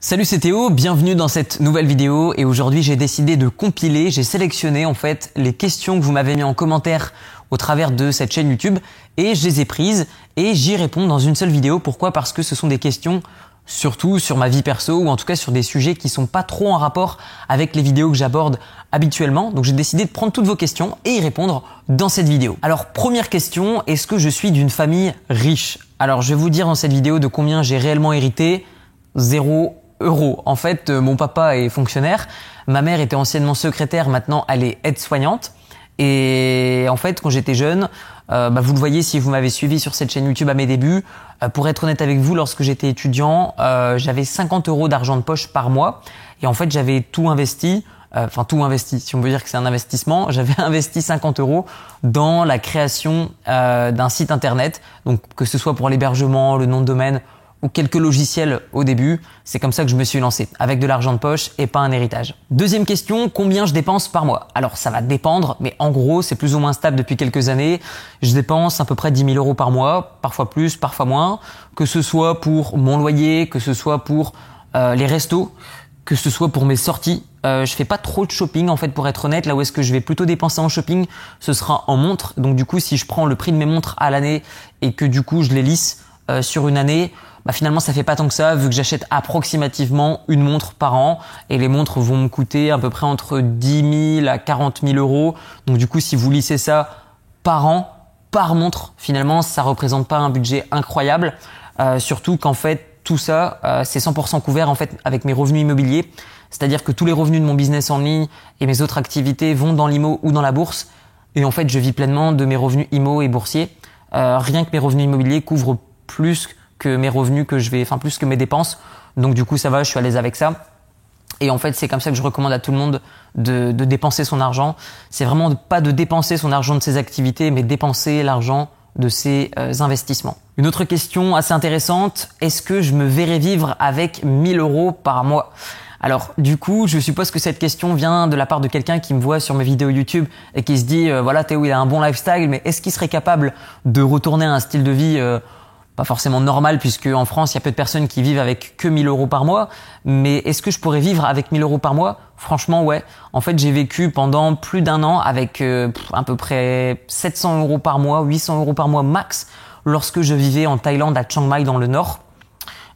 Salut c'est Théo, bienvenue dans cette nouvelle vidéo et aujourd'hui j'ai décidé de compiler, j'ai sélectionné en fait les questions que vous m'avez mis en commentaire au travers de cette chaîne YouTube et je les ai prises et j'y réponds dans une seule vidéo. Pourquoi? Parce que ce sont des questions surtout sur ma vie perso ou en tout cas sur des sujets qui sont pas trop en rapport avec les vidéos que j'aborde habituellement. Donc j'ai décidé de prendre toutes vos questions et y répondre dans cette vidéo. Alors première question, est-ce que je suis d'une famille riche? Alors je vais vous dire dans cette vidéo de combien j'ai réellement hérité. Zéro euros. En fait, euh, mon papa est fonctionnaire, ma mère était anciennement secrétaire, maintenant elle est aide-soignante. Et en fait, quand j'étais jeune, euh, bah, vous le voyez si vous m'avez suivi sur cette chaîne YouTube à mes débuts, euh, pour être honnête avec vous, lorsque j'étais étudiant, j'avais 50 euros d'argent de poche par mois. Et en fait, j'avais tout investi, enfin tout investi, si on veut dire que c'est un investissement, j'avais investi 50 euros dans la création d'un site internet, donc que ce soit pour l'hébergement, le nom de domaine ou quelques logiciels au début. C'est comme ça que je me suis lancé, avec de l'argent de poche et pas un héritage. Deuxième question, combien je dépense par mois? Alors ça va dépendre, mais en gros c'est plus ou moins stable depuis quelques années. Je dépense à peu près 10 000 euros par mois, parfois plus, parfois moins, que ce soit pour mon loyer, que ce soit pour euh, les restos, que ce soit pour mes sorties. Euh, je fais pas trop de shopping en fait pour être honnête. Là où est-ce que je vais plutôt dépenser en shopping, ce sera en montre. Donc du coup si je prends le prix de mes montres à l'année et que du coup je les lisse euh, sur une année, bah finalement ça fait pas tant que ça vu que j'achète approximativement une montre par an et les montres vont me coûter à peu près entre 10 000 à 40 000 euros. Donc du coup si vous lissez ça par an, par montre, finalement ça représente pas un budget incroyable. Euh, surtout qu'en fait tout ça euh, c'est 100% couvert en fait avec mes revenus immobiliers. C'est-à-dire que tous les revenus de mon business en ligne et mes autres activités vont dans l'IMO ou dans la bourse. Et en fait je vis pleinement de mes revenus IMO et boursiers. Euh, rien que mes revenus immobiliers couvrent plus que mes revenus que je vais, enfin plus que mes dépenses. Donc du coup ça va, je suis à l'aise avec ça. Et en fait, c'est comme ça que je recommande à tout le monde de, de dépenser son argent. C'est vraiment pas de dépenser son argent de ses activités, mais dépenser l'argent de ses euh, investissements. Une autre question assez intéressante, est-ce que je me verrais vivre avec 1000 euros par mois? Alors du coup, je suppose que cette question vient de la part de quelqu'un qui me voit sur mes vidéos YouTube et qui se dit, euh, voilà Théo, il a un bon lifestyle, mais est-ce qu'il serait capable de retourner à un style de vie euh, pas forcément normal puisque en France il y a peu de personnes qui vivent avec que 1000 euros par mois. Mais est-ce que je pourrais vivre avec 1000 euros par mois? Franchement ouais. En fait j'ai vécu pendant plus d'un an avec euh, à peu près 700 euros par mois, 800 euros par mois max lorsque je vivais en Thaïlande à Chiang Mai dans le nord.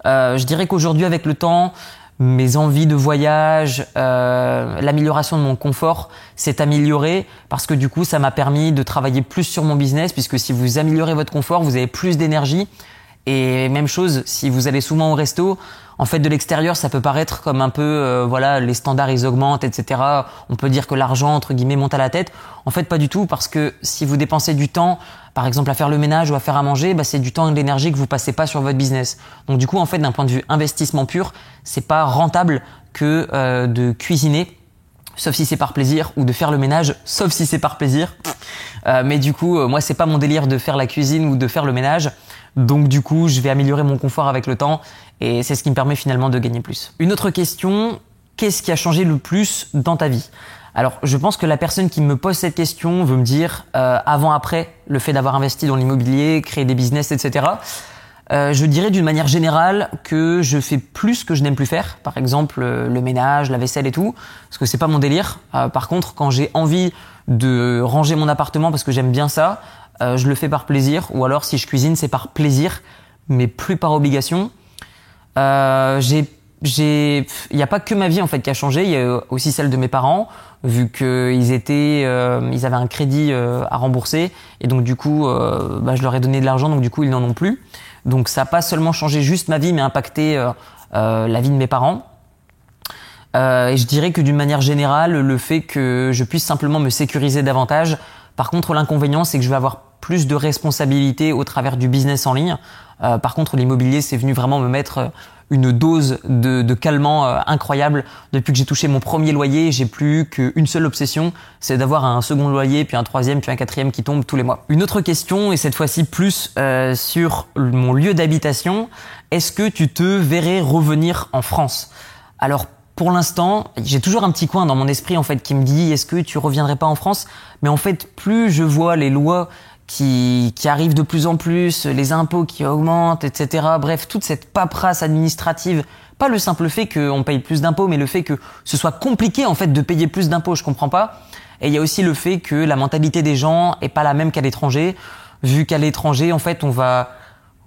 Euh, je dirais qu'aujourd'hui avec le temps mes envies de voyage, euh, l'amélioration de mon confort s'est améliorée parce que du coup ça m'a permis de travailler plus sur mon business puisque si vous améliorez votre confort, vous avez plus d'énergie et même chose, si vous allez souvent au resto, en fait de l'extérieur ça peut paraître comme un peu euh, voilà les standards ils augmentent etc. On peut dire que l'argent entre guillemets monte à la tête. En fait pas du tout parce que si vous dépensez du temps par exemple à faire le ménage ou à faire à manger, bah, c'est du temps et de l'énergie que vous passez pas sur votre business. Donc du coup en fait d'un point de vue investissement pur, c'est pas rentable que euh, de cuisiner sauf si c'est par plaisir ou de faire le ménage sauf si c'est par plaisir. Euh, mais du coup moi c'est pas mon délire de faire la cuisine ou de faire le ménage. Donc du coup, je vais améliorer mon confort avec le temps et c'est ce qui me permet finalement de gagner plus. Une autre question, qu'est-ce qui a changé le plus dans ta vie? Alors, je pense que la personne qui me pose cette question veut me dire euh, avant-après le fait d'avoir investi dans l'immobilier, créer des business, etc. Euh, je dirais d'une manière générale que je fais plus que je n'aime plus faire. Par exemple, le ménage, la vaisselle et tout, parce que c'est pas mon délire. Euh, par contre, quand j'ai envie de ranger mon appartement parce que j'aime bien ça, euh, je le fais par plaisir, ou alors si je cuisine, c'est par plaisir, mais plus par obligation. Euh, j'ai j'ai il n'y a pas que ma vie en fait qui a changé. Il y a aussi celle de mes parents vu qu'ils étaient euh, ils avaient un crédit euh, à rembourser. Et donc du coup euh, bah, je leur ai donné de l'argent donc du coup ils n'en ont plus. Donc ça n'a pas seulement changé juste ma vie mais impacté la vie de mes parents. Et je dirais que d'une manière générale le fait que je puisse simplement me sécuriser davantage. Par contre, l'inconvénient, c'est que je vais avoir plus de responsabilités au travers du business en ligne. Euh, par contre, l'immobilier, c'est venu vraiment me mettre euh, une dose de, calmant euh, incroyable. Depuis que j'ai touché mon premier loyer, j'ai plus qu'une seule obsession, c'est d'avoir un second loyer, puis un troisième, puis un quatrième qui tombe tous les mois. Une autre question, et cette fois-ci plus sur mon lieu d'habitation, est-ce que tu te verrais revenir en France? Alors pour l'instant, j'ai toujours un petit coin dans mon esprit en fait qui me dit est-ce que tu reviendrais pas en France? Mais en fait, plus je vois les lois qui, qui arrivent de plus en plus, les impôts qui augmentent, etc. Bref, toute cette paperasse administrative pas le simple fait qu'on paye plus d'impôts, mais le fait que ce soit compliqué en fait de payer plus d'impôts, je comprends pas. Et il y a aussi le fait que la mentalité des gens est pas la même qu'à l'étranger, vu qu'à l'étranger en fait on va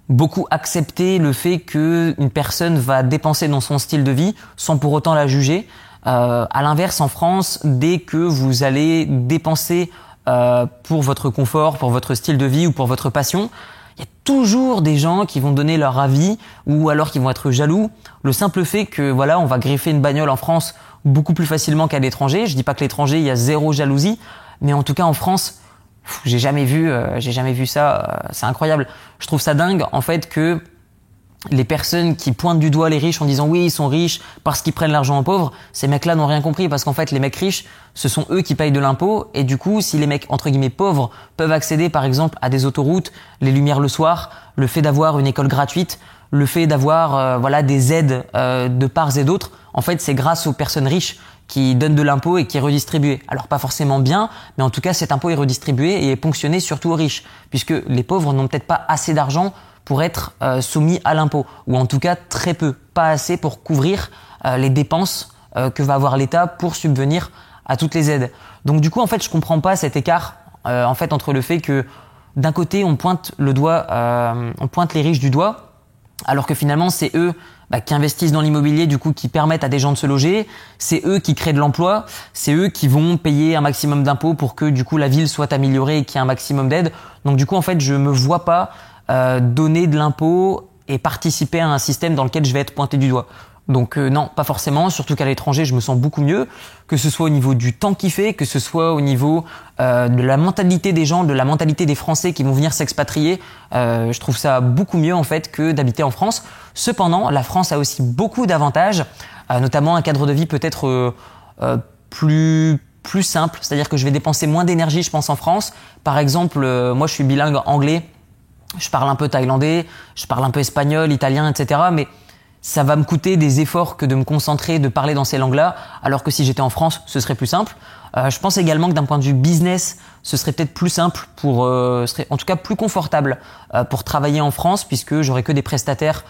beaucoup accepter le fait qu'une personne va dépenser dans son style de vie sans pour autant la juger. Euh, à l'inverse, en France, dès que vous allez dépenser euh, pour votre confort, pour votre style de vie ou pour votre passion, il y a toujours des gens qui vont donner leur avis ou alors qui vont être jaloux. Le simple fait que voilà, on va griffer une bagnole en France beaucoup plus facilement qu'à l'étranger. Je dis pas que l'étranger il y a zéro jalousie, mais en tout cas en France, j'ai jamais vu, euh, j'ai jamais vu ça. Euh, c'est incroyable. Je trouve ça dingue en fait que les personnes qui pointent du doigt les riches en disant oui ils sont riches parce qu'ils prennent l'argent aux pauvres, ces mecs-là n'ont rien compris parce qu'en fait les mecs riches ce sont eux qui payent de l'impôt et du coup si les mecs entre guillemets pauvres peuvent accéder par exemple à des autoroutes, les lumières le soir, le fait d'avoir une école gratuite, le fait d'avoir euh, voilà des aides euh, de parts et d'autres, en fait c'est grâce aux personnes riches qui donnent de l'impôt et qui est. Alors pas forcément bien, mais en tout cas cet impôt est redistribué et est ponctionné surtout aux riches, puisque les pauvres n'ont peut-être pas assez d'argent pour être euh, soumis à l'impôt, ou en tout cas très peu, pas assez pour couvrir euh, les dépenses euh, que va avoir l'État pour subvenir à toutes les aides. Donc du coup, en fait, je comprends pas cet écart en fait entre le fait que d'un côté on pointe le doigt, on pointe les riches du doigt, alors que finalement c'est eux bah, qui investissent dans l'immobilier, du coup qui permettent à des gens de se loger, c'est eux qui créent de l'emploi, c'est eux qui vont payer un maximum d'impôts pour que du coup la ville soit améliorée et qu'il y ait un maximum d'aide. Donc du coup en fait je me vois pas euh, donner de l'impôt et participer à un système dans lequel je vais être pointé du doigt. Donc euh, non, pas forcément, surtout qu'à l'étranger, je me sens beaucoup mieux, que ce soit au niveau du temps qu'il fait, que ce soit au niveau euh, de la mentalité des gens, de la mentalité des Français qui vont venir s'expatrier. je trouve ça beaucoup mieux en fait que d'habiter en France. Cependant, la France a aussi beaucoup d'avantages, notamment un cadre de vie peut-être plus plus simple, c'est-à-dire que je vais dépenser moins d'énergie, je pense, en France. Par exemple, moi je suis bilingue anglais je parle un peu thaïlandais, je parle un peu espagnol, italien, etc. Mais ça va me coûter des efforts que de me concentrer, de parler dans ces langues-là, alors que si j'étais en France, ce serait plus simple. Euh, je pense également que d'un point de vue business, ce serait peut-être plus simple pour, euh, en tout cas plus confortable euh, pour travailler en France, puisque j'aurais que des prestataires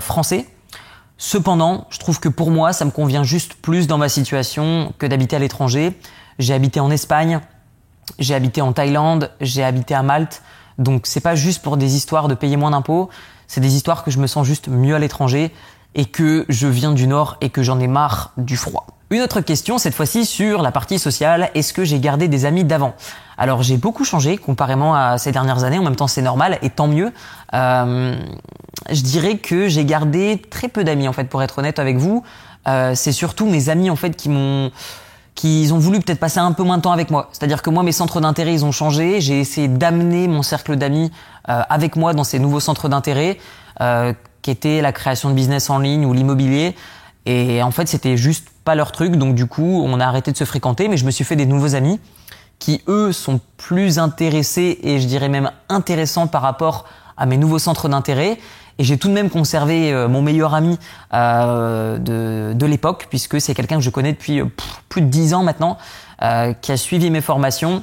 français. Cependant, je trouve que pour moi, ça me convient juste plus dans ma situation que d'habiter à l'étranger. J'ai habité en Espagne, j'ai habité en Thaïlande, j'ai habité à Malte. Donc c'est pas juste pour des histoires de payer moins d'impôts, c'est des histoires que je me sens juste mieux à l'étranger et que je viens du nord et que j'en ai marre du froid. Une autre question, cette fois-ci sur la partie sociale, est-ce que j'ai gardé des amis d'avant? Alors j'ai beaucoup changé comparément à ces dernières années, en même temps c'est normal et tant mieux. Euh, je dirais que j'ai gardé très peu d'amis en fait pour être honnête avec vous. Euh, c'est surtout mes amis en fait qui m'ont qu'ils ont voulu peut-être passer un peu moins de temps avec moi. C'est-à-dire que moi, mes centres d'intérêt, ils ont changé. J'ai essayé d'amener mon cercle d'amis euh, avec moi dans ces nouveaux centres d'intérêt, euh, qui étaient la création de business en ligne ou l'immobilier. Et en fait, c'était juste pas leur truc. Donc du coup, on a arrêté de se fréquenter, mais je me suis fait des nouveaux amis qui, eux, sont plus intéressés et je dirais même intéressants par rapport à mes nouveaux centres d'intérêt. Et j'ai tout de même conservé euh, mon meilleur ami euh, de, de l'époque, puisque c'est quelqu'un que je connais depuis euh, plus de dix ans maintenant, qui a suivi mes formations,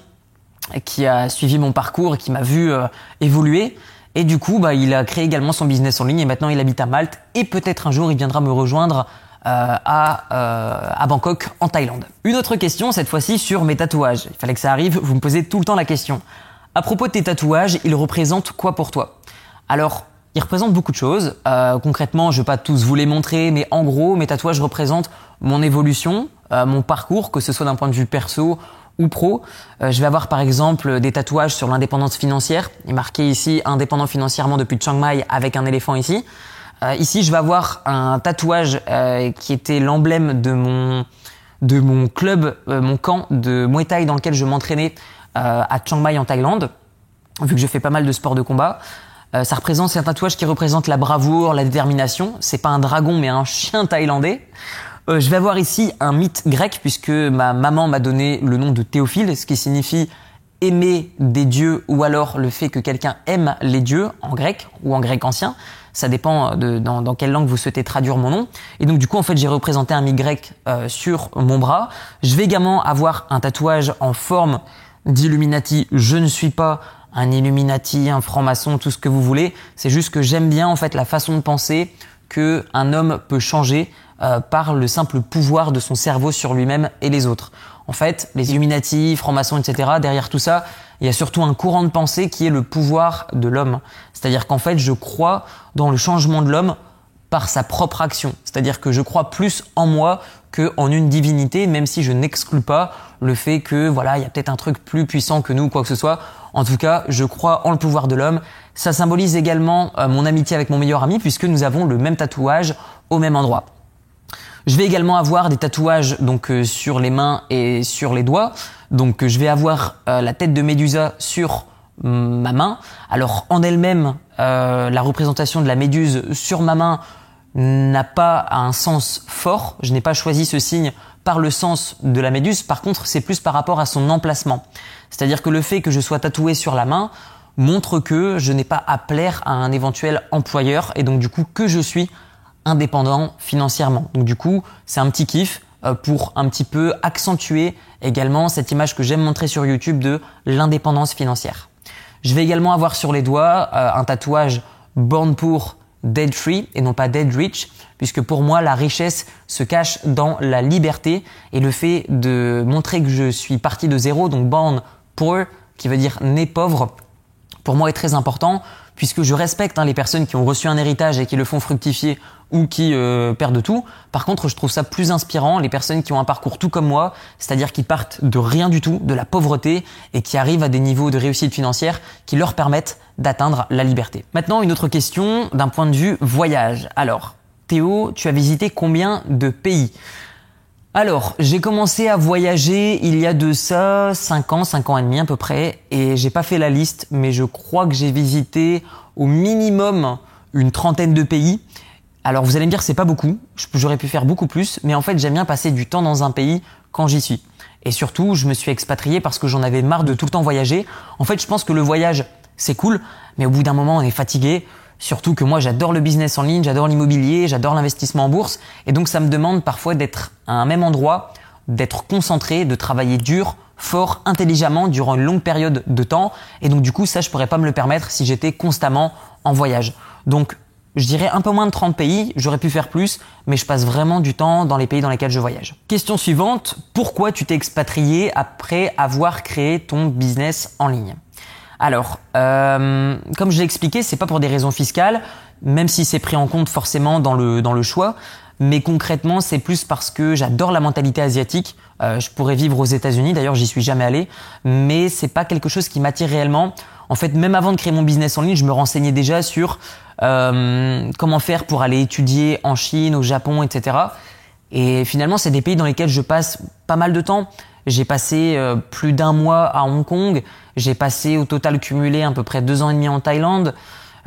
qui a suivi mon parcours, qui m'a vu évoluer. Et du coup, bah, il a créé également son business en ligne et maintenant il habite à Malte. Et peut-être un jour, il viendra me rejoindre à, à Bangkok, en Thaïlande. Une autre question, cette fois-ci sur mes tatouages. Il fallait que ça arrive, vous me posez tout le temps la question. À propos de tes tatouages, ils représentent quoi pour toi? Alors, il représente beaucoup de choses. Euh, concrètement, je vais pas tous vous les montrer, mais en gros, mes tatouages représentent mon évolution, euh, mon parcours, que ce soit d'un point de vue perso ou pro. Euh, je vais avoir par exemple des tatouages sur l'indépendance financière. Il est marqué ici indépendant financièrement depuis Chiang Mai avec un éléphant ici. Euh, ici, je vais avoir un tatouage euh, qui était l'emblème de mon de mon club, mon camp de Muay Thai dans lequel je m'entraînais à Chiang Mai en Thaïlande, vu que je fais pas mal de sports de combat. Euh, ça représente, c'est un tatouage qui représente la bravoure, la détermination. C'est pas un dragon, mais un chien thaïlandais. Euh, je vais avoir ici un mythe grec puisque ma maman m'a donné le nom de Théophile, ce qui signifie aimer des dieux ou alors le fait que quelqu'un aime les dieux en grec ou en grec ancien. Ça dépend de dans, quelle langue vous souhaitez traduire mon nom. Et donc du coup en fait j'ai représenté un mythe grec euh, sur mon bras. Je vais également avoir un tatouage en forme d'Illuminati. Je ne suis pas un Illuminati, un franc-maçon, tout ce que vous voulez. C'est juste que j'aime bien en fait la façon de penser que un homme peut changer euh, par le simple pouvoir de son cerveau sur lui-même et les autres. En fait, les Illuminati, francs-maçons, etc., derrière tout ça, il y a surtout un courant de pensée qui est le pouvoir de l'homme. C'est-à-dire qu'en fait, je crois dans le changement de l'homme par sa propre action. C'est-à-dire que je crois plus en moi qu'en une divinité, même si je n'exclus pas le fait que voilà, il y a peut-être un truc plus puissant que nous, quoi que ce soit. En tout cas, je crois en le pouvoir de l'homme. Ça symbolise également euh, mon amitié avec mon meilleur ami puisque nous avons le même tatouage au même endroit. Je vais également avoir des tatouages donc euh, sur les mains et sur les doigts. Donc je vais avoir euh, la tête de Médusa sur ma main. Alors en elle-même, la représentation de la méduse sur ma main n'a pas un sens fort. Je n'ai pas choisi ce signe par le sens de la méduse. Par contre, c'est plus par rapport à son emplacement. C'est-à-dire que le fait que je sois tatoué sur la main montre que je n'ai pas à plaire à un éventuel employeur et donc du coup que je suis indépendant financièrement. Donc du coup, c'est un petit kiff euh, pour un petit peu accentuer également cette image que j'aime montrer sur YouTube de l'indépendance financière. Je vais également avoir sur les doigts euh, un tatouage Born pour Dead Free et non pas Dead Rich, puisque pour moi la richesse se cache dans la liberté et le fait de montrer que je suis parti de zéro, donc born poor, qui veut dire né pauvre, pour moi est très important puisque je respecte hein, les personnes qui ont reçu un héritage et qui le font fructifier ou qui euh, perdent tout. Par contre, je trouve ça plus inspirant les personnes qui ont un parcours tout comme moi, c'est-à-dire qui partent de rien du tout, de la pauvreté et qui arrivent à des niveaux de réussite financière qui leur permettent d'atteindre la liberté. Maintenant, une autre question d'un point de vue voyage. Alors, Théo, tu as visité combien de pays? Alors, j'ai commencé à voyager il y a de ça 5 ans, 5 ans et demi à peu près, et j'ai pas fait la liste, mais je crois que j'ai visité au minimum une trentaine de pays. Alors vous allez me dire c'est pas beaucoup, j'aurais pu faire beaucoup plus, mais en fait j'aime bien passer du temps dans un pays quand j'y suis. Et surtout, je me suis expatrié parce que j'en avais marre de tout le temps voyager. En fait, je pense que le voyage, c'est cool, mais au bout d'un moment, on est fatigué. Surtout que moi, j'adore le business en ligne, j'adore l'immobilier, j'adore l'investissement en bourse. Et donc, ça me demande parfois d'être à un même endroit, d'être concentré, de travailler dur, fort, intelligemment durant une longue période de temps. Et donc, du coup, ça, je pourrais pas me le permettre si j'étais constamment en voyage. Donc, je dirais un peu moins de 30 pays, j'aurais pu faire plus, mais je passe vraiment du temps dans les pays dans lesquels je voyage. Question suivante, pourquoi tu t'es expatrié après avoir créé ton business en ligne? Alors, euh, comme je l'ai expliqué, c'est pas pour des raisons fiscales, même si c'est pris en compte forcément dans le dans le choix. Mais concrètement, c'est plus parce que j'adore la mentalité asiatique. Euh, je pourrais vivre aux États-Unis. D'ailleurs, j'y suis jamais allé, mais c'est pas quelque chose qui m'attire réellement. En fait, même avant de créer mon business en ligne, je me renseignais déjà sur euh, comment faire pour aller étudier en Chine, au Japon, etc. Et finalement, c'est des pays dans lesquels je passe pas mal de temps. J'ai passé euh, plus d'un mois à Hong Kong. J'ai passé au total cumulé à peu près deux ans et demi en Thaïlande.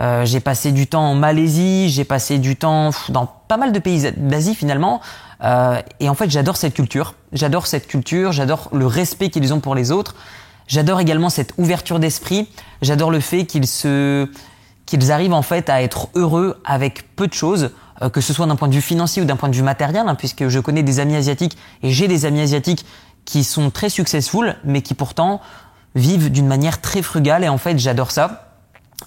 Euh, j'ai passé du temps en Malaisie. J'ai passé du temps dans pas mal de pays d'Asie finalement. Euh, et en fait, j'adore cette culture. J'adore cette culture. J'adore le respect qu'ils ont pour les autres. J'adore également cette ouverture d'esprit. J'adore le fait qu'ils se qu'ils arrivent en fait à être heureux avec peu de choses, que ce soit d'un point de vue financier ou d'un point de vue matériel, hein, puisque je connais des amis asiatiques et j'ai des amis asiatiques qui sont très successful, mais qui pourtant vivent d'une manière très frugale. Et en fait, j'adore ça.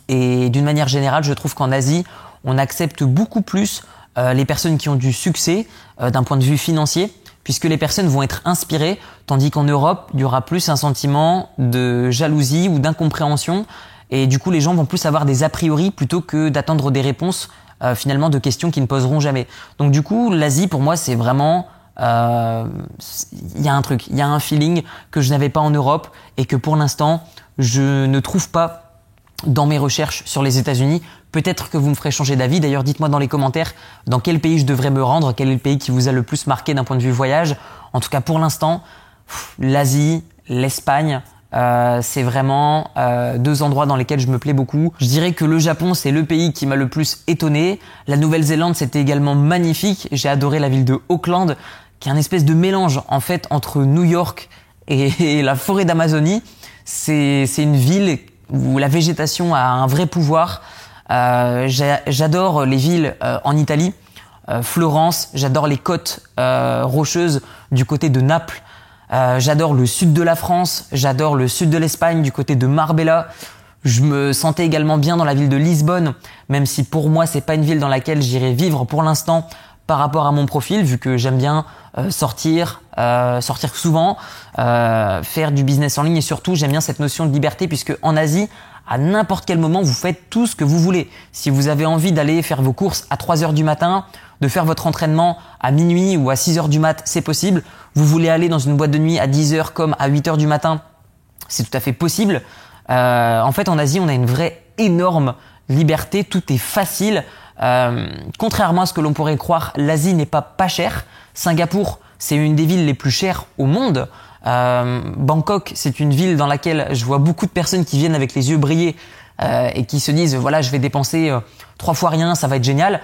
Et d'une manière générale, je trouve qu'en Asie, on accepte beaucoup plus euh, les personnes qui ont du succès euh, d'un point de vue financier, puisque les personnes vont être inspirées, tandis qu'en Europe, il y aura plus un sentiment de jalousie ou d'incompréhension. Et du coup, les gens vont plus avoir des a priori plutôt que d'attendre des réponses euh, finalement de questions qui ne poseront jamais. Donc du coup, l'Asie, pour moi, c'est vraiment il euh, y a un truc, il y a un feeling que je n'avais pas en Europe et que pour l'instant je ne trouve pas dans mes recherches sur les États-Unis. Peut-être que vous me ferez changer d'avis. D'ailleurs, dites-moi dans les commentaires dans quel pays je devrais me rendre, quel est le pays qui vous a le plus marqué d'un point de vue voyage. En tout cas, pour l'instant, l'Asie, l'Espagne, euh, c'est vraiment euh, deux endroits dans lesquels je me plais beaucoup. Je dirais que le Japon, c'est le pays qui m'a le plus étonné. La Nouvelle-Zélande, c'était également magnifique. J'ai adoré la ville de Auckland qui est un espèce de mélange en fait entre New York et, la forêt d'Amazonie. C'est une ville où la végétation a un vrai pouvoir. Euh, j'adore les villes euh, en Italie, euh, Florence, j'adore les côtes rocheuses du côté de j'adore le sud de la France, j'adore le sud de l'Espagne du côté de Marbella. Je me sentais également bien dans la ville de Lisbonne, même si pour moi c'est pas une ville dans laquelle j'irai vivre pour l'instant par rapport à mon profil, vu que j'aime bien euh, sortir, euh, sortir souvent, euh, faire du business en ligne et surtout j'aime bien cette notion de liberté puisque en Asie, à n'importe quel moment, vous faites tout ce que vous voulez. Si vous avez envie d'aller faire vos courses à 3 heures du matin, de faire votre entraînement à minuit ou à 6 heures du mat, c'est possible. Vous voulez aller dans une boîte de nuit à 10 heures comme à 8 heures du matin, c'est tout à fait possible. En fait, en Asie, on a une vraie énorme liberté, tout est facile. Euh, contrairement à ce que l'on pourrait croire, l'Asie n'est pas pas chère. Singapour, c'est une des villes les plus chères au monde. Euh, Bangkok, c'est une ville dans laquelle je vois beaucoup de personnes qui viennent avec les yeux brillés euh, et qui se disent voilà, je vais dépenser trois fois rien, ça va être génial.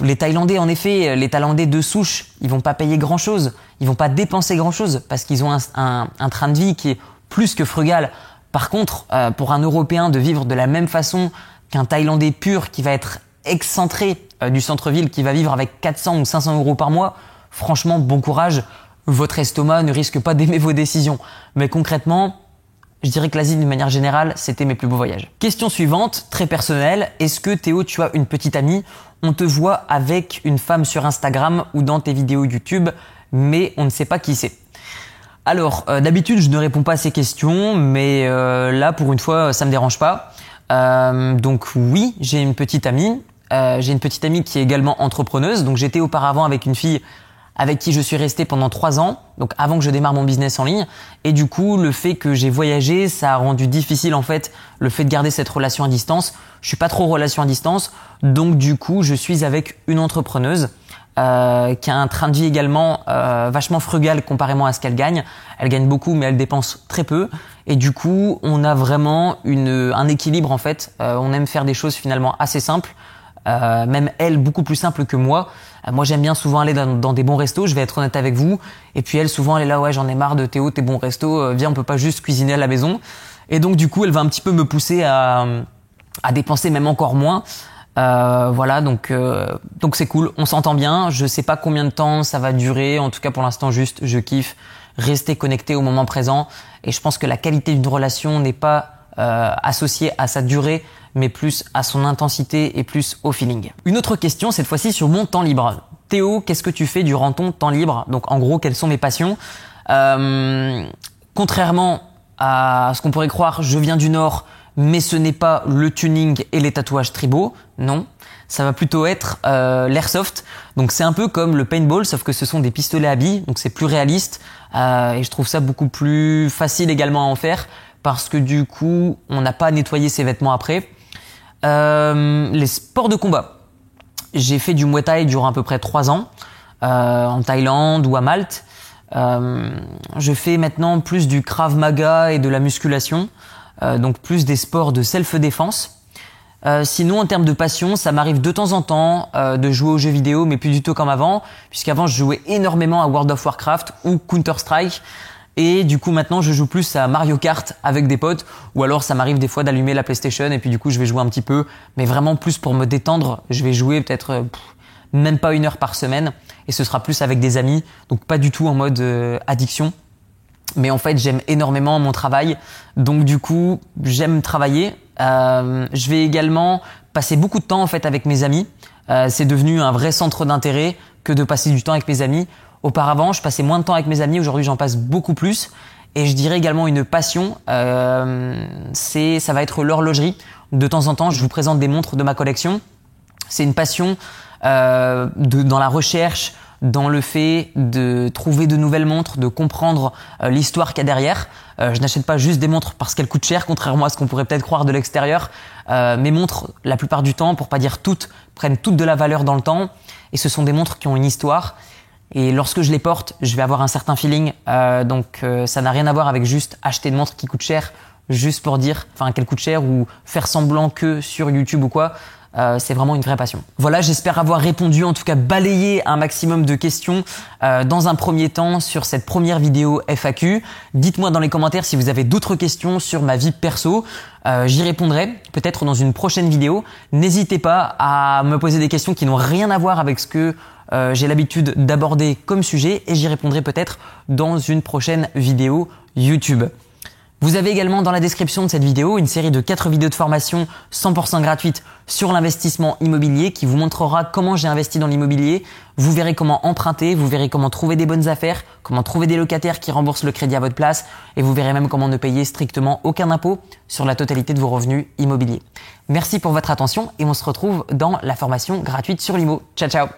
Les Thaïlandais, en effet, les Thaïlandais de souche, ils vont pas payer grand chose, ils vont pas dépenser grand chose parce qu'ils ont un, train de vie qui est plus que frugal. Par contre, pour un Européen de vivre de la même façon qu'un Thaïlandais pur qui va être excentré euh, du centre-ville, qui va vivre avec 400 ou 500 euros par mois, franchement, bon courage votre estomac ne risque pas d'aimer vos décisions. Mais concrètement, je dirais que l'Asie, d'une manière générale, c'était mes plus beaux voyages. Question suivante, très personnelle. Est-ce que Théo, tu as une petite amie? On te voit avec une femme sur Instagram ou dans tes vidéos YouTube, mais on ne sait pas qui c'est. Alors, euh, d'habitude, je ne réponds pas à ces questions, mais euh, là, pour une fois, ça me dérange pas. Donc oui, j'ai une petite amie. Euh, j'ai une petite amie qui est également entrepreneuse. Donc j'étais auparavant avec une fille avec qui je suis resté pendant trois ans, donc avant que je démarre mon business en ligne. Et du coup, le fait que j'ai voyagé, ça a rendu difficile en fait le fait de garder cette relation à distance. Je suis pas trop relation à distance, donc du coup, je suis avec une entrepreneuse. Euh, qui a un train de vie également euh, vachement frugal comparément à ce qu'elle gagne. Elle gagne beaucoup, mais elle dépense très peu. Et du coup, on a vraiment une, un équilibre en fait. Euh, on aime faire des choses finalement assez simples. Euh, même elle beaucoup plus simple que moi. Euh, moi j'aime bien souvent aller dans, des bons restos, je vais être honnête avec vous. Et puis elle souvent elle est là ouais j'en ai marre de Théo tes bons restos, euh, viens on peut pas juste cuisiner à la maison. Et donc du coup elle va un petit peu me pousser à, à dépenser même encore moins. Euh, voilà donc donc c'est cool, on s'entend bien. Je sais pas combien de temps ça va durer, en tout cas pour l'instant juste je kiffe rester connecté au moment présent. Et je pense que la qualité d'une relation n'est pas euh, associée à sa durée, mais plus à son intensité et plus au feeling. Une autre question, cette fois-ci sur mon temps libre. Théo, qu'est-ce que tu fais durant ton temps libre? Donc en gros, quelles sont mes passions? Euh, Contrairement à ce qu'on pourrait croire, je viens du Nord, mais ce n'est pas le tuning et les tatouages tribaux, non. Ça va plutôt être euh, l'airsoft. Donc c'est un peu comme le paintball, sauf que ce sont des pistolets à billes, donc c'est plus réaliste. Euh, et je trouve ça beaucoup plus facile également à en faire parce que du coup, on n'a pas à nettoyer ses vêtements après. Euh, les sports de combat. J'ai fait du Muay Thai durant à peu près 3 ans, euh, en Thaïlande ou à Malte. Euh, je fais maintenant plus du Krav Maga et de la musculation, donc plus des sports de self-défense. Sinon, en termes de passion, ça m'arrive de temps en temps de jouer aux jeux vidéo, mais plus du tout comme avant, puisqu'avant je jouais énormément à World of Warcraft ou Counter-Strike. Et du coup maintenant je joue plus à Mario Kart avec des potes ou alors ça m'arrive des fois d'allumer la PlayStation et puis du coup je vais jouer un petit peu mais vraiment plus pour me détendre. Je vais jouer peut-être euh, même pas une heure par semaine et ce sera plus avec des amis donc pas du tout en mode euh, addiction. Mais en fait j'aime énormément mon travail donc du coup j'aime travailler. Euh, je vais également passer beaucoup de temps en fait avec mes amis. C'est devenu un vrai centre d'intérêt que de passer du temps avec mes amis. Auparavant, je passais moins de temps avec mes amis. Aujourd'hui, j'en passe beaucoup plus. Et je dirais également une passion, euh, c'est, ça va être l'horlogerie. De temps en temps, je vous présente des montres de ma collection. C'est une passion euh, dans la recherche, dans le fait de trouver de nouvelles montres, de comprendre euh, l'histoire qu'il y a derrière. Je n'achète pas juste des montres parce qu'elles coûtent cher, contrairement à ce qu'on pourrait peut-être croire de l'extérieur. Mes montres, la plupart du temps, pour pas dire toutes, prennent toutes de la valeur dans le temps. Et ce sont des montres qui ont une histoire. Et lorsque je les porte, je vais avoir un certain feeling. Euh, donc euh, ça n'a rien à voir avec juste acheter une montre qui coûte cher, juste pour dire, enfin qu'elle coûte cher ou faire semblant que sur YouTube ou quoi. Euh, c'est vraiment une vraie passion. Voilà, j'espère avoir répondu, en tout cas balayé un maximum de questions dans un premier temps sur cette première vidéo FAQ. Dites-moi dans les commentaires si vous avez d'autres questions sur ma vie perso. J'y répondrai peut-être dans une prochaine vidéo. N'hésitez pas à me poser des questions qui n'ont rien à voir avec ce que euh, j'ai l'habitude d'aborder comme sujet et j'y répondrai peut-être dans une prochaine vidéo YouTube. Vous avez également dans la description de cette vidéo une série de 4 vidéos de formation 100% gratuites sur l'investissement immobilier qui vous montrera comment j'ai investi dans l'immobilier. Vous verrez comment emprunter, vous verrez comment trouver des bonnes affaires, comment trouver des locataires qui remboursent le crédit à votre place et vous verrez même comment ne payer strictement aucun impôt sur la totalité de vos revenus immobiliers. Merci pour votre attention et on se retrouve dans la formation gratuite sur l'IMO. Ciao ciao